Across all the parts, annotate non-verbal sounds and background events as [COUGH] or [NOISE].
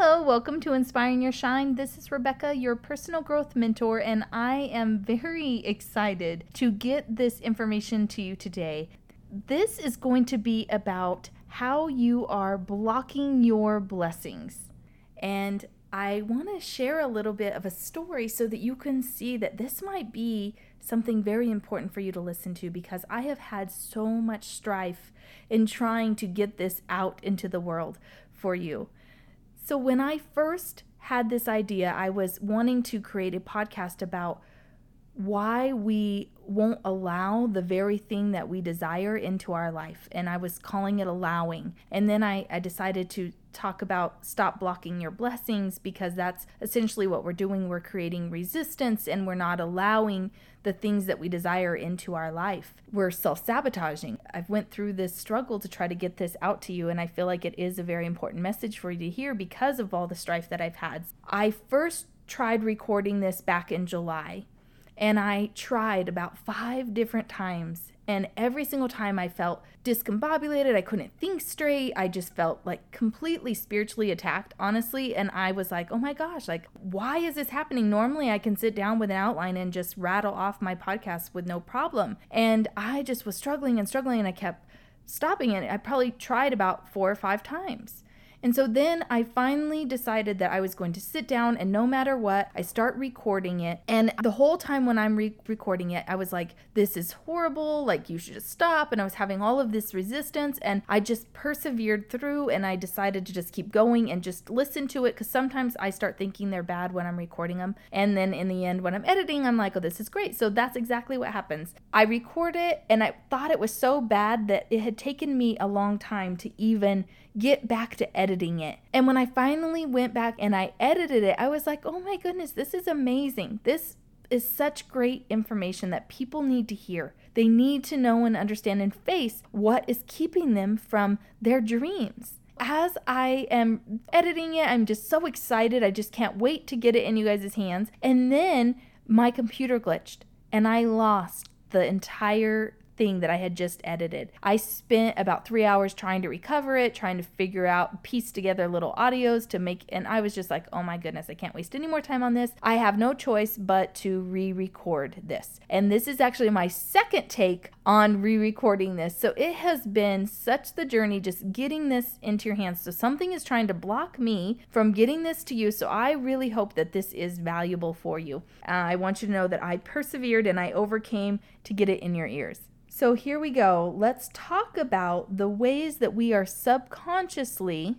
Hello, welcome to Inspiring Your Shine. This is Rebecca, your personal growth mentor, and I am very excited to get this information to you today. This is going to be about how you are blocking your blessings. And I want to share a little bit of a story so that you can see that this might be something very important for you to listen to because I have had so much strife in trying to get this out into the world for you. So, when I first had this idea, I was wanting to create a podcast about why we won't allow the very thing that we desire into our life. And I was calling it allowing. And then I, I decided to talk about stop blocking your blessings because that's essentially what we're doing. We're creating resistance and we're not allowing the things that we desire into our life. We're self-sabotaging. I've went through this struggle to try to get this out to you and I feel like it is a very important message for you to hear because of all the strife that I've had. I first tried recording this back in July and I tried about five different times. And every single time I felt discombobulated. I couldn't think straight. I just felt like completely spiritually attacked, honestly. And I was like, oh my gosh, like, why is this happening? Normally, I can sit down with an outline and just rattle off my podcast with no problem. And I just was struggling and struggling, and I kept stopping it. I probably tried about four or five times. And so then I finally decided that I was going to sit down and no matter what, I start recording it. And the whole time when I'm re- recording it, I was like, this is horrible. Like, you should just stop. And I was having all of this resistance. And I just persevered through and I decided to just keep going and just listen to it because sometimes I start thinking they're bad when I'm recording them. And then in the end, when I'm editing, I'm like, oh, this is great. So that's exactly what happens. I record it and I thought it was so bad that it had taken me a long time to even get back to editing it. And when I finally went back and I edited it, I was like, oh my goodness, this is amazing. This is such great information that people need to hear. They need to know and understand and face what is keeping them from their dreams. As I am editing it, I'm just so excited. I just can't wait to get it in you guys' hands. And then my computer glitched and I lost the entire thing that I had just edited. I spent about three hours trying to recover it, trying to figure out, piece together little audios to make, and I was just like, oh my goodness, I can't waste any more time on this. I have no choice but to re record this. And this is actually my second take on re recording this. So it has been such the journey just getting this into your hands. So something is trying to block me from getting this to you. So I really hope that this is valuable for you. Uh, I want you to know that I persevered and I overcame to get it in your ears. So here we go. Let's talk about the ways that we are subconsciously,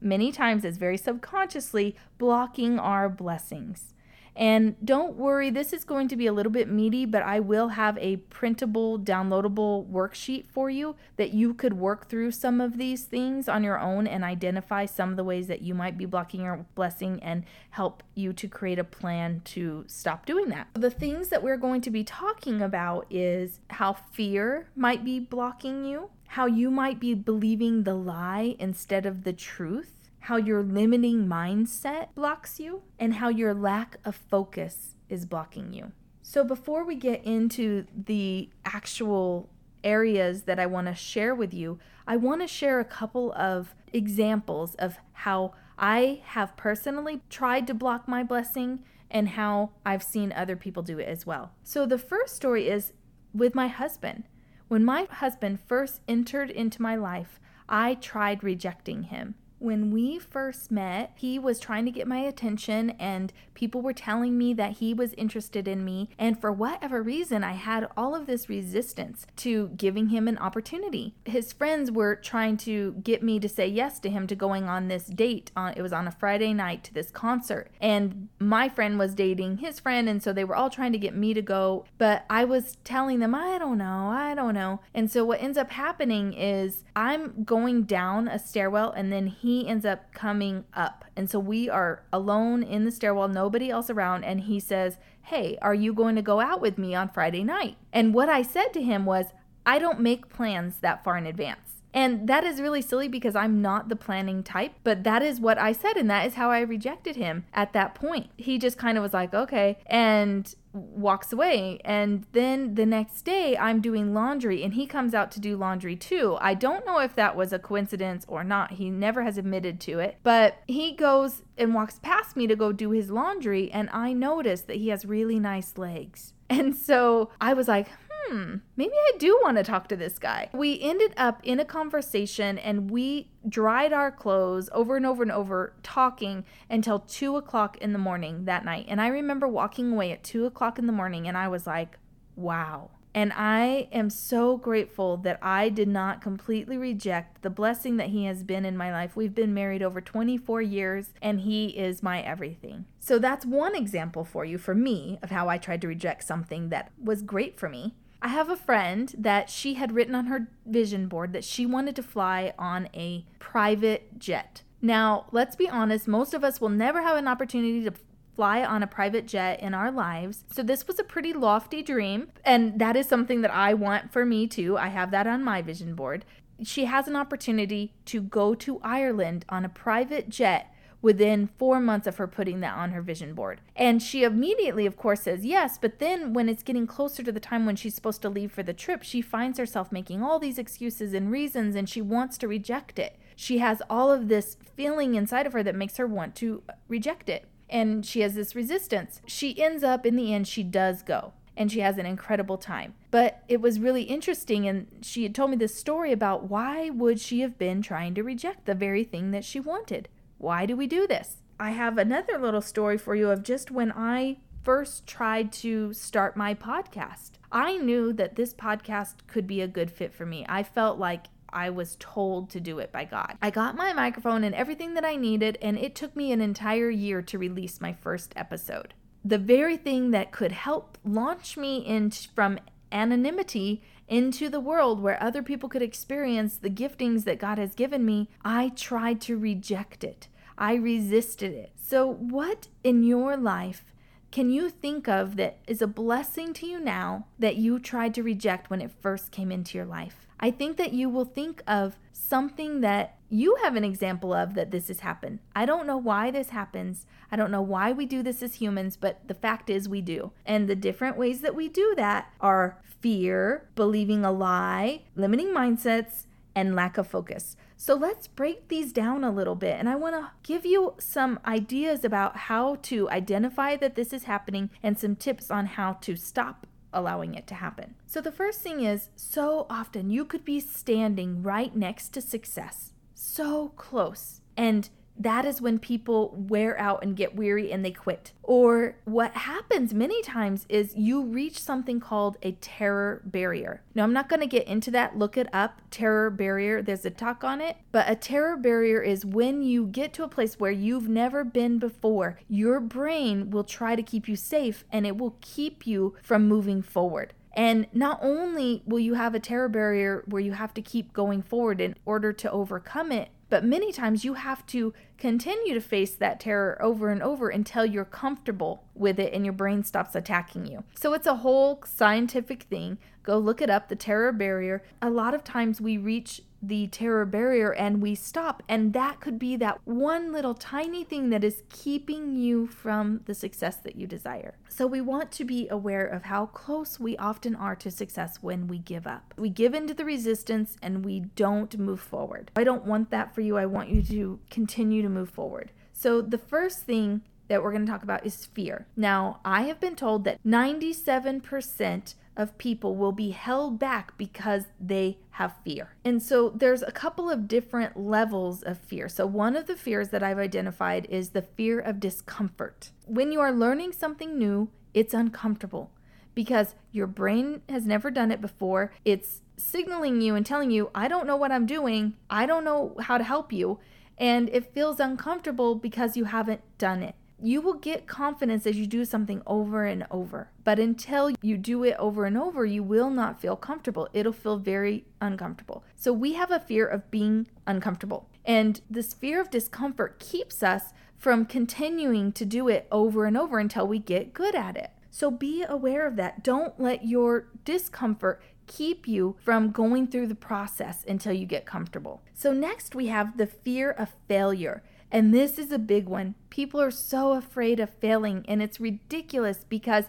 many times it's very subconsciously, blocking our blessings. And don't worry, this is going to be a little bit meaty, but I will have a printable, downloadable worksheet for you that you could work through some of these things on your own and identify some of the ways that you might be blocking your blessing and help you to create a plan to stop doing that. The things that we're going to be talking about is how fear might be blocking you, how you might be believing the lie instead of the truth how your limiting mindset blocks you, and how your lack of focus is blocking you. So, before we get into the actual areas that I want to share with you, I want to share a couple of examples of how I have personally tried to block my blessing and how I've seen other people do it as well. So, the first story is with my husband. When my husband first entered into my life, I tried rejecting him. When we first met, he was trying to get my attention, and people were telling me that he was interested in me. And for whatever reason, I had all of this resistance to giving him an opportunity. His friends were trying to get me to say yes to him to going on this date. On, it was on a Friday night to this concert. And my friend was dating his friend, and so they were all trying to get me to go. But I was telling them, I don't know, I don't know. And so what ends up happening is I'm going down a stairwell, and then he he ends up coming up. And so we are alone in the stairwell, nobody else around. And he says, Hey, are you going to go out with me on Friday night? And what I said to him was, I don't make plans that far in advance. And that is really silly because I'm not the planning type, but that is what I said. And that is how I rejected him at that point. He just kind of was like, okay. And walks away. And then the next day, I'm doing laundry and he comes out to do laundry too. I don't know if that was a coincidence or not. He never has admitted to it. But he goes and walks past me to go do his laundry. And I notice that he has really nice legs. [LAUGHS] And so I was like, hmm, maybe I do want to talk to this guy. We ended up in a conversation and we dried our clothes over and over and over, talking until two o'clock in the morning that night. And I remember walking away at two o'clock in the morning and I was like, wow. And I am so grateful that I did not completely reject the blessing that He has been in my life. We've been married over 24 years, and He is my everything. So that's one example for you, for me, of how I tried to reject something that was great for me. I have a friend that she had written on her vision board that she wanted to fly on a private jet. Now, let's be honest, most of us will never have an opportunity to fly on a private jet in our lives. So this was a pretty lofty dream, and that is something that I want for me too. I have that on my vision board. She has an opportunity to go to Ireland on a private jet within four months of her putting that on her vision board. And she immediately, of course, says yes. But then when it's getting closer to the time when she's supposed to leave for the trip, she finds herself making all these excuses and reasons and she wants to reject it. She has all of this feeling inside of her that makes her want to reject it. And she has this resistance. She ends up, in the end, she does go and she has an incredible time. But it was really interesting and she had told me this story about why would she have been trying to reject the very thing that she wanted? Why do we do this? I have another little story for you of just when I first tried to start my podcast. I knew that this podcast could be a good fit for me. I felt like I was told to do it by God. I got my microphone and everything that I needed, and it took me an entire year to release my first episode. The very thing that could help launch me in from anonymity into the world where other people could experience the giftings that God has given me, I tried to reject it. I resisted it. So, what in your life can you think of that is a blessing to you now that you tried to reject when it first came into your life? I think that you will think of something that you have an example of that this has happened. I don't know why this happens. I don't know why we do this as humans, but the fact is we do. And the different ways that we do that are fear, believing a lie, limiting mindsets, and lack of focus. So let's break these down a little bit. And I want to give you some ideas about how to identify that this is happening and some tips on how to stop allowing it to happen. So the first thing is so often you could be standing right next to success, so close. And that is when people wear out and get weary and they quit. Or what happens many times is you reach something called a terror barrier. Now, I'm not going to get into that. Look it up terror barrier. There's a talk on it. But a terror barrier is when you get to a place where you've never been before, your brain will try to keep you safe and it will keep you from moving forward. And not only will you have a terror barrier where you have to keep going forward in order to overcome it, but many times you have to continue to face that terror over and over until you're comfortable with it and your brain stops attacking you. So it's a whole scientific thing. Go look it up, the terror barrier. A lot of times we reach the terror barrier and we stop. And that could be that one little tiny thing that is keeping you from the success that you desire. So we want to be aware of how close we often are to success when we give up. We give into the resistance and we don't move forward. I don't want that for you. I want you to continue to move forward. So the first thing that we're going to talk about is fear. Now, I have been told that 97% of people will be held back because they have fear. And so there's a couple of different levels of fear. So one of the fears that I've identified is the fear of discomfort. When you are learning something new, it's uncomfortable because your brain has never done it before. It's signaling you and telling you, I don't know what I'm doing. I don't know how to help you. And it feels uncomfortable because you haven't done it you will get confidence as you do something over and over. But until you do it over and over, you will not feel comfortable. It'll feel very uncomfortable. So we have a fear of being uncomfortable. And this fear of discomfort keeps us from continuing to do it over and over until we get good at it. So be aware of that. Don't let your discomfort keep you from going through the process until you get comfortable. So, next we have the fear of failure. And this is a big one. People are so afraid of failing, and it's ridiculous because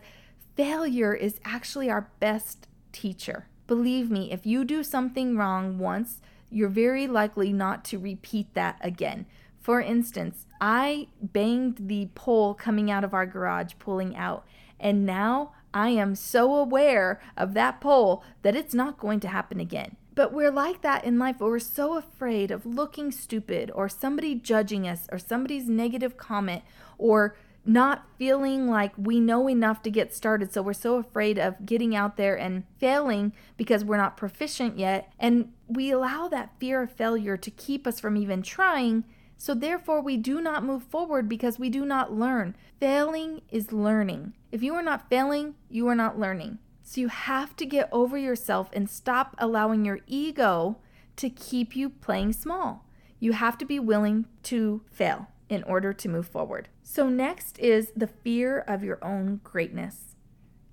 failure is actually our best teacher. Believe me, if you do something wrong once, you're very likely not to repeat that again. For instance, I banged the pole coming out of our garage, pulling out, and now I am so aware of that pole that it's not going to happen again. But we're like that in life where we're so afraid of looking stupid or somebody judging us or somebody's negative comment or not feeling like we know enough to get started. So we're so afraid of getting out there and failing because we're not proficient yet. And we allow that fear of failure to keep us from even trying. So therefore, we do not move forward because we do not learn. Failing is learning. If you are not failing, you are not learning. So you have to get over yourself and stop allowing your ego to keep you playing small. You have to be willing to fail in order to move forward. So, next is the fear of your own greatness.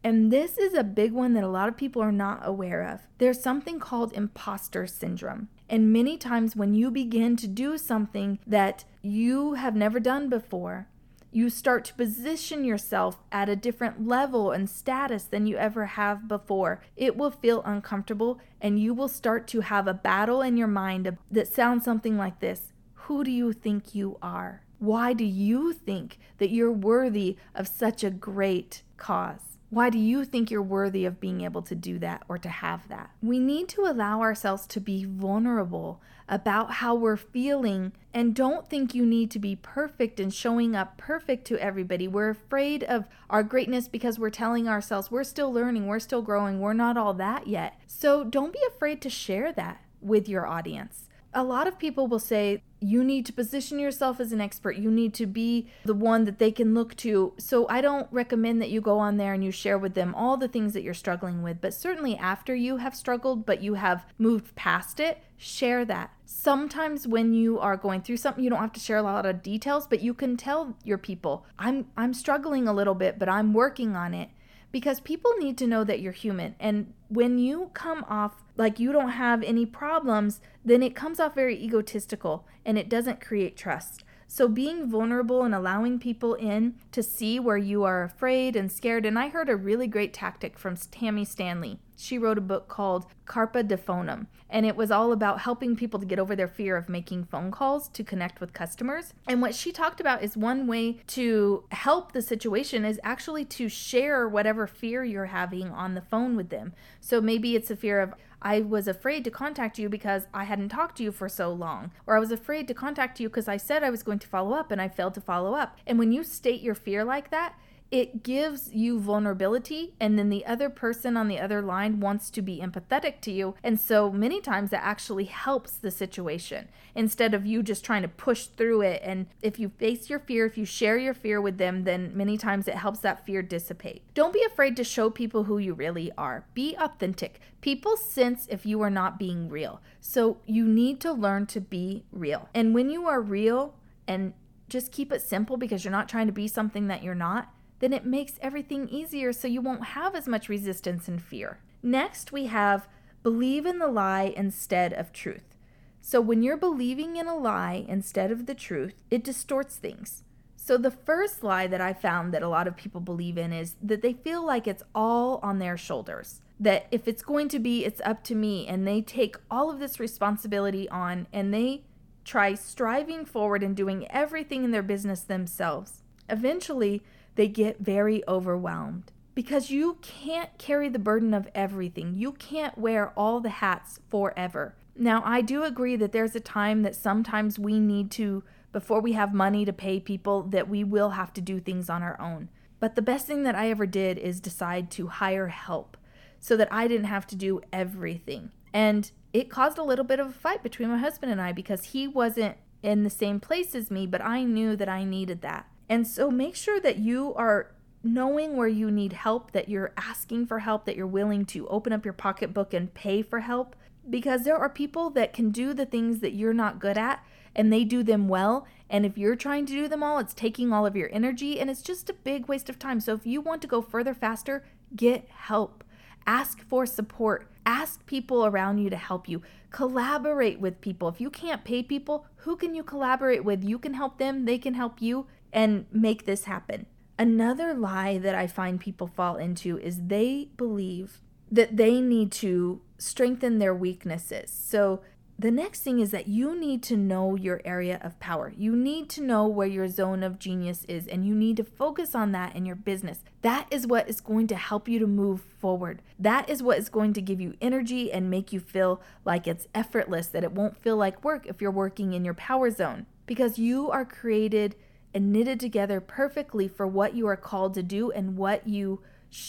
And this is a big one that a lot of people are not aware of. There's something called imposter syndrome. And many times when you begin to do something that you have never done before, you start to position yourself at a different level and status than you ever have before. It will feel uncomfortable, and you will start to have a battle in your mind that sounds something like this Who do you think you are? Why do you think that you're worthy of such a great cause? Why do you think you're worthy of being able to do that or to have that? We need to allow ourselves to be vulnerable about how we're feeling and don't think you need to be perfect and showing up perfect to everybody. We're afraid of our greatness because we're telling ourselves we're still learning, we're still growing, we're not all that yet. So don't be afraid to share that with your audience a lot of people will say you need to position yourself as an expert. You need to be the one that they can look to. So I don't recommend that you go on there and you share with them all the things that you're struggling with, but certainly after you have struggled but you have moved past it, share that. Sometimes when you are going through something, you don't have to share a lot of details, but you can tell your people, "I'm I'm struggling a little bit, but I'm working on it." Because people need to know that you're human. And when you come off like you don't have any problems, then it comes off very egotistical and it doesn't create trust. So, being vulnerable and allowing people in to see where you are afraid and scared. And I heard a really great tactic from Tammy Stanley. She wrote a book called Carpe Phonum, and it was all about helping people to get over their fear of making phone calls to connect with customers. And what she talked about is one way to help the situation is actually to share whatever fear you're having on the phone with them. So, maybe it's a fear of, I was afraid to contact you because I hadn't talked to you for so long. Or I was afraid to contact you because I said I was going to follow up and I failed to follow up. And when you state your fear like that, it gives you vulnerability and then the other person on the other line wants to be empathetic to you. And so many times that actually helps the situation instead of you just trying to push through it. And if you face your fear if you share your fear with them then many times it helps that fear dissipate. Don't be afraid to show people who you really are. Be authentic. People sense if you are not being real. So you need to learn to be real. And when you are real and just keep it simple because you're not trying to be something that you're not then it makes everything easier so you won't have as much resistance and fear. Next, we have believe in the lie instead of truth. So when you're believing in a lie instead of the truth, it distorts things. So the first lie that I found that a lot of people believe in is that they feel like it's all on their shoulders. That if it's going to be, it's up to me. And they take all of this responsibility on and they try striving forward and doing everything in their business themselves. Eventually, they get very overwhelmed because you can't carry the burden of everything. You can't wear all the hats forever. Now, I do agree that there's a time that sometimes we need to, before we have money to pay people, that we will have to do things on our own. But the best thing that I ever did is decide to hire help so that I didn't have to do everything. And it caused a little bit of a fight between my husband and I because he wasn't in the same place as me, but I knew that I needed that. And so make sure that you are knowing where you need help, that you're asking for help, that you're willing to open up your pocketbook and pay for help. Because there are people that can do the things that you're not good at and they do them well. And if you're trying to do them all, it's taking all of your energy and it's just a big waste of time. So if you want to go further faster, get help. Ask for support. Ask people around you to help you. Collaborate with people. If you can't pay people, who can you collaborate with? You can help them, they can help you, and make this happen. Another lie that I find people fall into is they believe that they need to strengthen their weaknesses. So the next thing is that you need to know your area of power. You need to know where your zone of genius is, and you need to focus on that in your business. That is what is going to help you to move forward. That is what is going to give you energy and make you feel like it's effortless, that it won't feel like work if you're working in your power zone. Because you are created and knitted together perfectly for what you are called to do and what you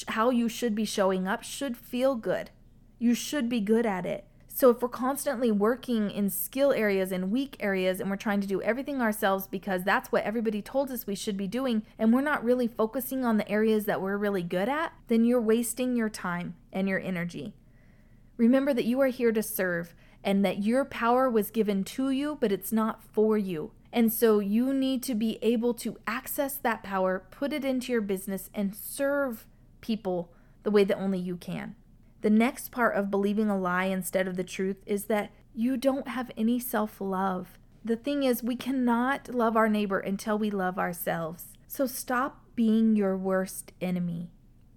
how you should be showing up should feel good. You should be good at it. So if we're constantly working in skill areas and weak areas and we're trying to do everything ourselves because that's what everybody told us we should be doing and we're not really focusing on the areas that we're really good at, then you're wasting your time and your energy. Remember that you are here to serve and that your power was given to you, but it's not for you. And so you need to be able to access that power, put it into your business, and serve people the way that only you can. The next part of believing a lie instead of the truth is that you don't have any self love. The thing is, we cannot love our neighbor until we love ourselves. So stop being your worst enemy.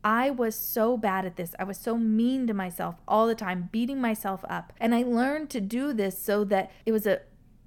I was so bad at this. I was so mean to myself all the time, beating myself up. And I learned to do this so that it was a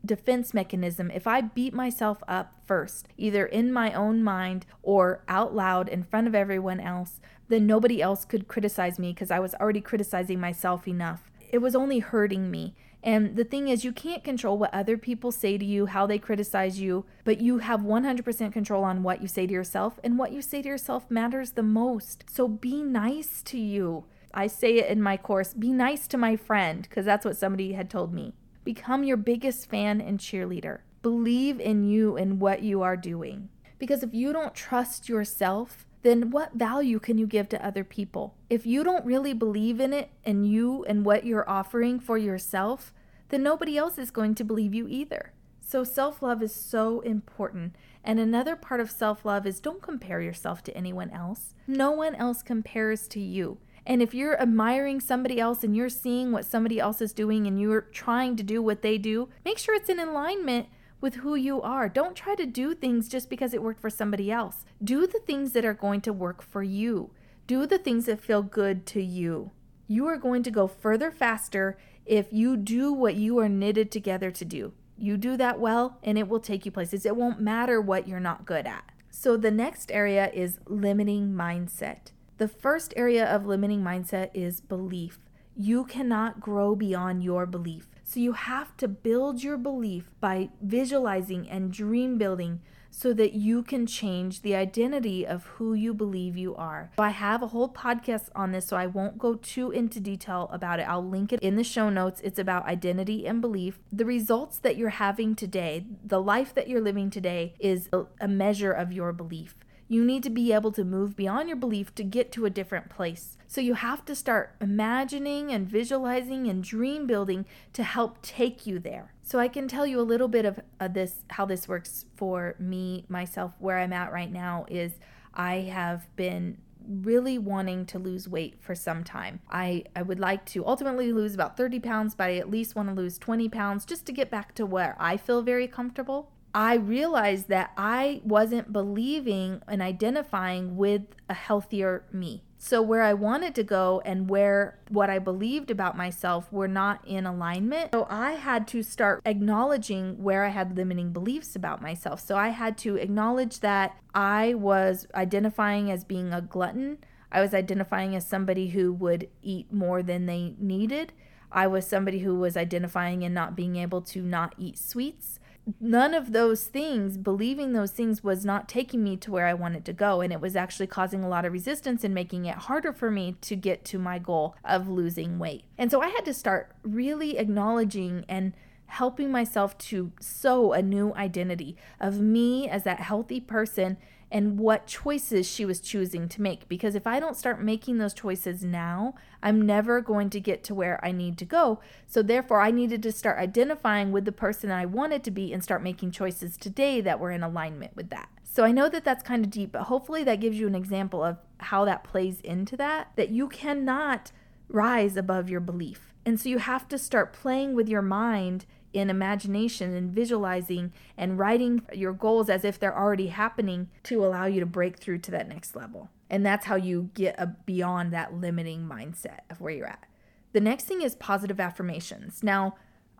defense mechanism. If I beat myself up first, either in my own mind or out loud in front of everyone else, then nobody else could criticize me because I was already criticizing myself enough. It was only hurting me. And the thing is, you can't control what other people say to you, how they criticize you, but you have 100% control on what you say to yourself, and what you say to yourself matters the most. So be nice to you. I say it in my course be nice to my friend, because that's what somebody had told me. Become your biggest fan and cheerleader. Believe in you and what you are doing. Because if you don't trust yourself, then what value can you give to other people? If you don't really believe in it and you and what you're offering for yourself, then nobody else is going to believe you either. So, self love is so important. And another part of self love is don't compare yourself to anyone else. No one else compares to you. And if you're admiring somebody else and you're seeing what somebody else is doing and you're trying to do what they do, make sure it's in alignment with who you are. Don't try to do things just because it worked for somebody else. Do the things that are going to work for you. Do the things that feel good to you. You are going to go further faster if you do what you are knitted together to do. You do that well, and it will take you places. It won't matter what you're not good at. So, the next area is limiting mindset. The first area of limiting mindset is belief. You cannot grow beyond your belief. So you have to build your belief by visualizing and dream building so that you can change the identity of who you believe you are. I have a whole podcast on this, so I won't go too into detail about it. I'll link it in the show notes. It's about identity and belief. The results that you're having today, the life that you're living today, is a measure of your belief. You need to be able to move beyond your belief to get to a different place. So you have to start imagining and visualizing and dream building to help take you there. So I can tell you a little bit of uh, this how this works for me myself where I'm at right now is I have been really wanting to lose weight for some time. I, I would like to ultimately lose about 30 pounds, but I at least want to lose 20 pounds just to get back to where I feel very comfortable. I realized that I wasn't believing and identifying with a healthier me. So, where I wanted to go and where what I believed about myself were not in alignment. So, I had to start acknowledging where I had limiting beliefs about myself. So, I had to acknowledge that I was identifying as being a glutton. I was identifying as somebody who would eat more than they needed. I was somebody who was identifying and not being able to not eat sweets none of those things, believing those things, was not taking me to where I wanted to go. And it was actually causing a lot of resistance and making it harder for me to get to my goal of losing weight. And so I had to start really acknowledging and helping myself to sow a new identity of me as that healthy person and what choices she was choosing to make. Because if I don't start making those choices now, I'm never going to get to where I need to go. So, therefore, I needed to start identifying with the person I wanted to be and start making choices today that were in alignment with that. So, I know that that's kind of deep, but hopefully that gives you an example of how that plays into that. That you cannot rise above your belief. And so you have to start playing with your mind in imagination and visualizing and writing your goals as if they're already happening to allow you to break through to that next level. And that's how you get a, beyond that limiting mindset of where you're at. The next thing is positive affirmations. Now,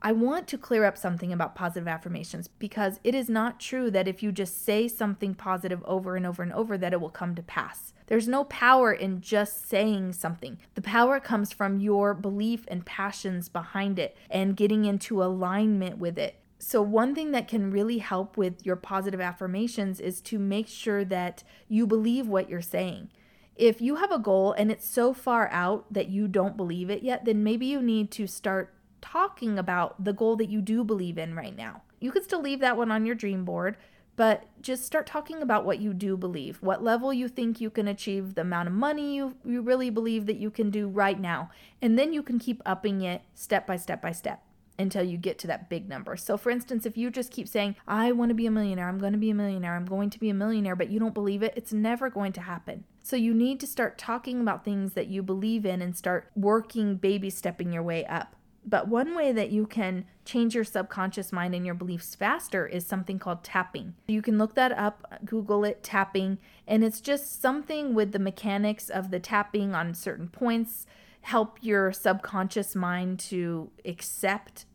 I want to clear up something about positive affirmations because it is not true that if you just say something positive over and over and over that it will come to pass. There's no power in just saying something. The power comes from your belief and passions behind it and getting into alignment with it. So, one thing that can really help with your positive affirmations is to make sure that you believe what you're saying. If you have a goal and it's so far out that you don't believe it yet, then maybe you need to start talking about the goal that you do believe in right now. You could still leave that one on your dream board, but just start talking about what you do believe, what level you think you can achieve, the amount of money you, you really believe that you can do right now. And then you can keep upping it step by step by step until you get to that big number. So, for instance, if you just keep saying, I want to be a millionaire, I'm going to be a millionaire, I'm going to be a millionaire, but you don't believe it, it's never going to happen. So, you need to start talking about things that you believe in and start working, baby stepping your way up. But one way that you can change your subconscious mind and your beliefs faster is something called tapping. You can look that up, Google it, tapping, and it's just something with the mechanics of the tapping on certain points help your subconscious mind to accept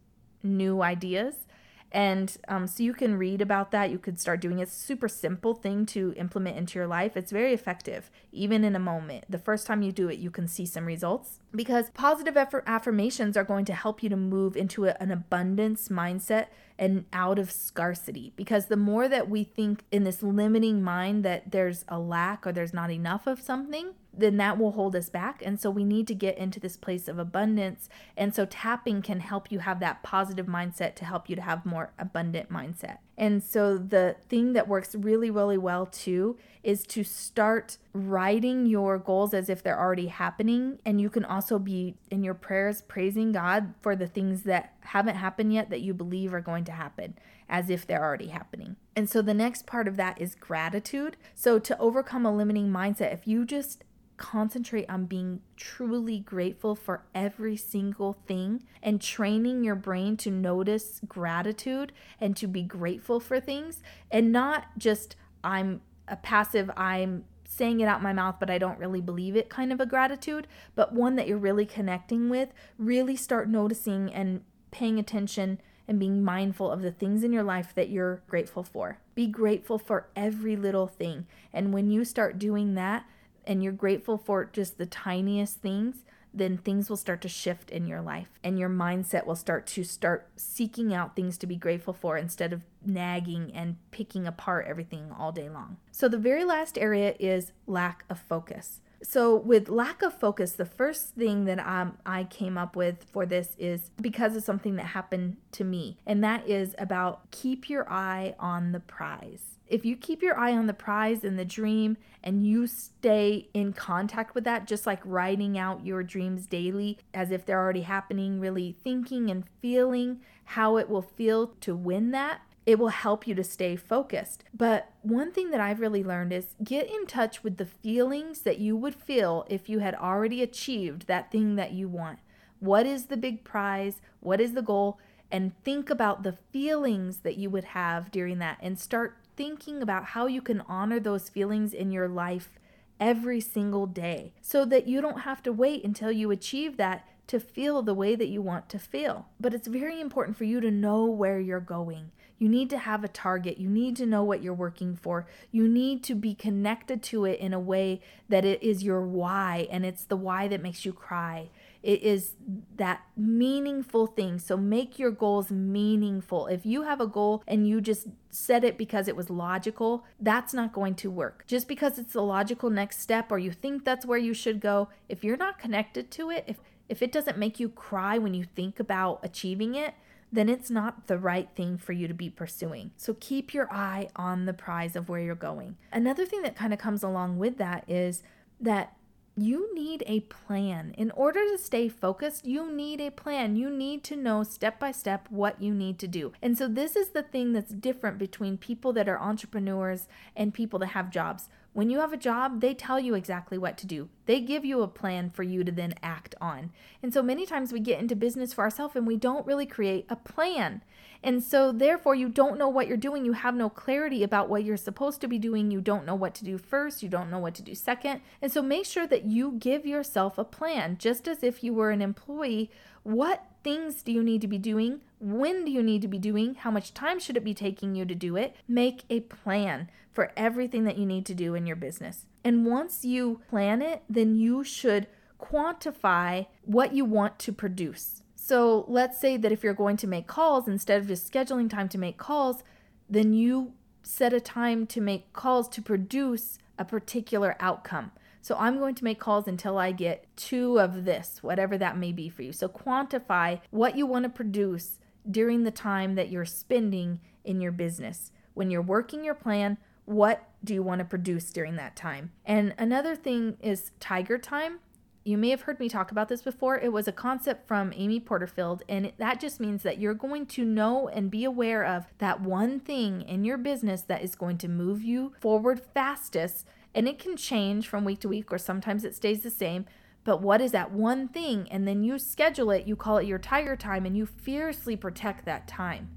new ideas and um, so you can read about that. You could start doing it. It's a super simple thing to implement into your life. It's very effective, even in a moment. The first time you do it, you can see some results because positive affirmations are going to help you to move into a, an abundance mindset and out of scarcity. Because the more that we think in this limiting mind that there's a lack or there's not enough of something, then that will hold us back. And so we need to get into this place of abundance. And so tapping can help you have that positive mindset to help you to have more abundant mindset. And so the thing that works really, really well too is to start writing your goals as if they're already happening. And you can also be in your prayers praising God for the things that haven't happened yet that you believe are going to happen as if they're already happening. And so the next part of that is gratitude. So to overcome a limiting mindset, if you just concentrate on being truly grateful for every single thing and training your brain to notice gratitude and to be grateful for things and not just I'm a passive I'm saying it out my mouth but I don't really believe it kind of a gratitude but one that you're really connecting with really start noticing and paying attention and being mindful of the things in your life that you're grateful for. Be grateful for every little thing. And when you start doing that, and you're grateful for just the tiniest things, then things will start to shift in your life and your mindset will start to start seeking out things to be grateful for instead of nagging and picking apart everything all day long. So the very last area is lack of focus. So, with lack of focus, the first thing that um, I came up with for this is because of something that happened to me, and that is about keep your eye on the prize if you keep your eye on the prize and the dream and you stay in contact with that, just like writing out your dreams daily as if they're already happening, really thinking and feeling how it will feel to win that, it will help you to stay focused. But one thing that I've really learned is get in touch with the feelings that you would feel if you had already achieved that thing that you want. What is the big prize? What is the goal? And think about the feelings that you would have during that and start thinking about how you can honor those feelings in your life every single day so that you don't have to wait until you achieve that to feel the way that you want to feel. But it's very important for you to know where you're going. You need to have a target. You need to know what you're working for. You need to be connected to it in a way that it is your why and it's the why that makes you cry. It is that meaningful thing. So make your goals meaningful. If you have a goal and you just set it because it was logical, that's not going to work. Just because it's the logical next step or you think that's where you should go, if you're not connected to it, if if it doesn't make you cry when you think about achieving it, then it's not the right thing for you to be pursuing. So keep your eye on the prize of where you're going. Another thing that kind of comes along with that is that you need a plan. In order to stay focused, you need a plan. You need to know step by step what you need to do. And so, this is the thing that's different between people that are entrepreneurs and people that have jobs. When you have a job, they tell you exactly what to do. They give you a plan for you to then act on. And so many times we get into business for ourselves and we don't really create a plan. And so, therefore, you don't know what you're doing. You have no clarity about what you're supposed to be doing. You don't know what to do first. You don't know what to do second. And so, make sure that you give yourself a plan, just as if you were an employee. What things do you need to be doing? When do you need to be doing? How much time should it be taking you to do it? Make a plan for everything that you need to do in your business. And once you plan it, then you should quantify what you want to produce. So let's say that if you're going to make calls, instead of just scheduling time to make calls, then you set a time to make calls to produce a particular outcome. So I'm going to make calls until I get two of this, whatever that may be for you. So quantify what you want to produce during the time that you're spending in your business. When you're working your plan, what do you want to produce during that time? And another thing is tiger time. You may have heard me talk about this before. It was a concept from Amy Porterfield, and that just means that you're going to know and be aware of that one thing in your business that is going to move you forward fastest. And it can change from week to week, or sometimes it stays the same. But what is that one thing? And then you schedule it, you call it your tiger time, and you fiercely protect that time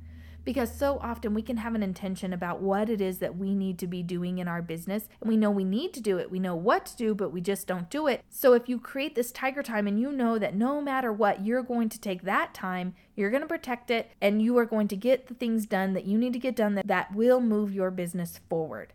because so often we can have an intention about what it is that we need to be doing in our business and we know we need to do it we know what to do but we just don't do it so if you create this tiger time and you know that no matter what you're going to take that time you're going to protect it and you are going to get the things done that you need to get done that, that will move your business forward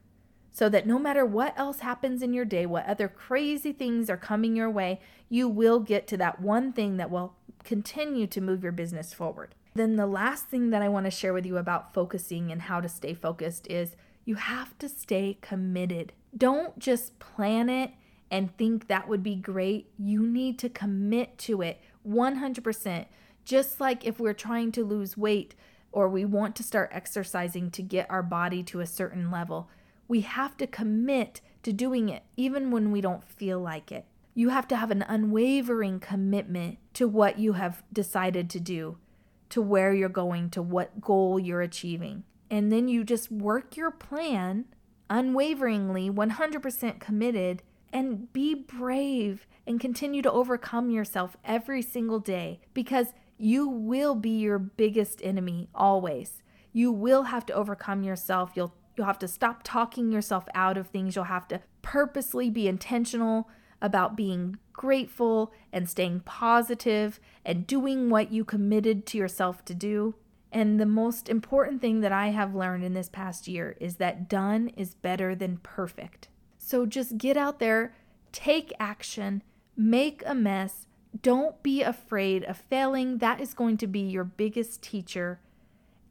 so that no matter what else happens in your day, what other crazy things are coming your way, you will get to that one thing that will continue to move your business forward. Then the last thing that I want to share with you about focusing and how to stay focused is you have to stay committed. Don't just plan it and think that would be great. You need to commit to it 100%. Just like if we're trying to lose weight or we want to start exercising to get our body to a certain level, we have to commit to doing it even when we don't feel like it. You have to have an unwavering commitment to what you have decided to do to where you're going, to what goal you're achieving. And then you just work your plan unwaveringly, 100% committed, and be brave and continue to overcome yourself every single day because you will be your biggest enemy always. You will have to overcome yourself. You'll you'll have to stop talking yourself out of things. You'll have to purposely be intentional about being grateful and staying positive and doing what you committed to yourself to do. And the most important thing that I have learned in this past year is that done is better than perfect. So just get out there, take action, make a mess. Don't be afraid of failing. That is going to be your biggest teacher.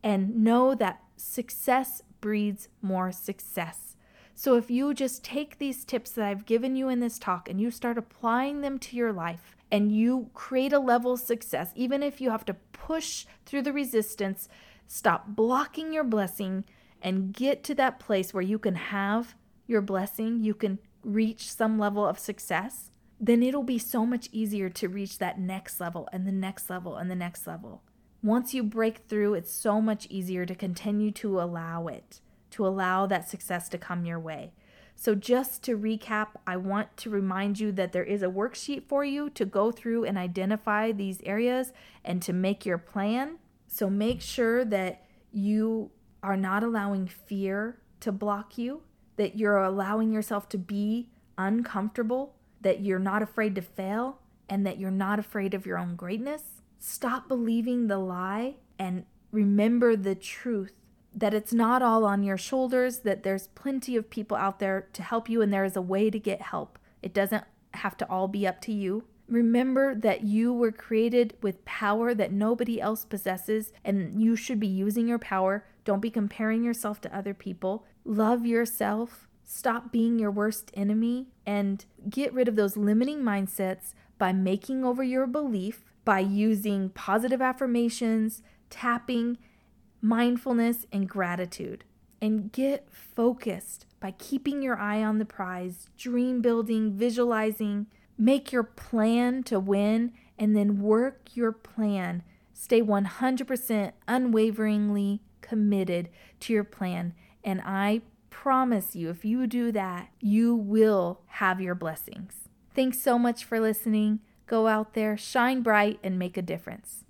And know that success breeds more success. So if you just take these tips that I've given you in this talk and you start applying them to your life and you create a level of success, even if you have to push through the resistance, stop blocking your blessing and get to that place where you can have your blessing, you can reach some level of success, then it'll be so much easier to reach that next level and the next level and the next level. Once you break through, it's so much easier to continue to allow it to allow that success to come your way. So, just to recap, I want to remind you that there is a worksheet for you to go through and identify these areas and to make your plan. So, make sure that you are not allowing fear to block you, that you're allowing yourself to be uncomfortable, that you're not afraid to fail, and that you're not afraid of your own greatness. Stop believing the lie and remember the truth that it's not all on your shoulders, that there's plenty of people out there to help you, and there is a way to get help. It doesn't have to all be up to you. Remember that you were created with power that nobody else possesses, and you should be using your power. Don't be comparing yourself to other people. Love yourself. Stop being your worst enemy and get rid of those limiting mindsets by making over your belief, by using positive affirmations, tapping, mindfulness, and gratitude. And get focused by keeping your eye on the prize, dream building, visualizing, make your plan to win, and then work your plan. Stay 100% unwaveringly committed to your plan. And I promise you, if you do that, you will have your blessings. Thanks so much for listening. Go out there, shine bright, and make a difference.